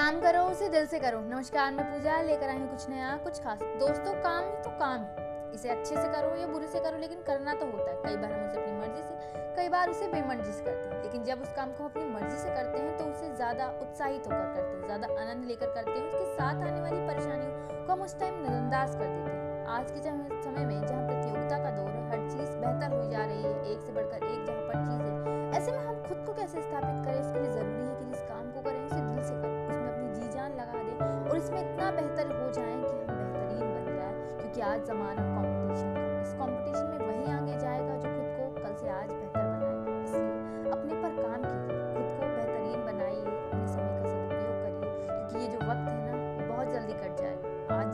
काम करो, उसे दिल से करो। नमस्कार, मैं पूजा, लेकर आई हूँ कुछ नया, कुछ खास। दोस्तों, काम ही तो काम है। इसे अच्छे से करो या बुरे से करो, लेकिन करना तो होता है। कई बार हम उसे अपनी मर्ज़ी से, कई बार उसे बेमर्जी से करते हैं। लेकिन जब उस काम को अपनी मर्ज़ी से करते हैं तो उसे ज़्यादा उत्साहित होकर करते हैं, ज़्यादा आनंद लेकर करते हैं, उसके साथ आने वाली परेशानियों को हम उस टाइम नजरअंदाज कर देते हैं। आज के समय में, जहाँ प्रतियोगिता का दौर है, हर चीज़ बेहतर हो जा रही में इतना बेहतर हो जाएँ कि हम बेहतरीन बन जाए, क्योंकि आज ज़माना कंपटीशन का। इस कंपटीशन में वही आगे जाएगा जो खुद को कल से आज बेहतर बनाएगा। इसलिए अपने पर काम कीजिए, खुद को बेहतरीन बनाइए, अपने समय का सदुपयोग करिए, क्योंकि ये जो वक्त है ना, बहुत जल्दी कट जाएगा। आज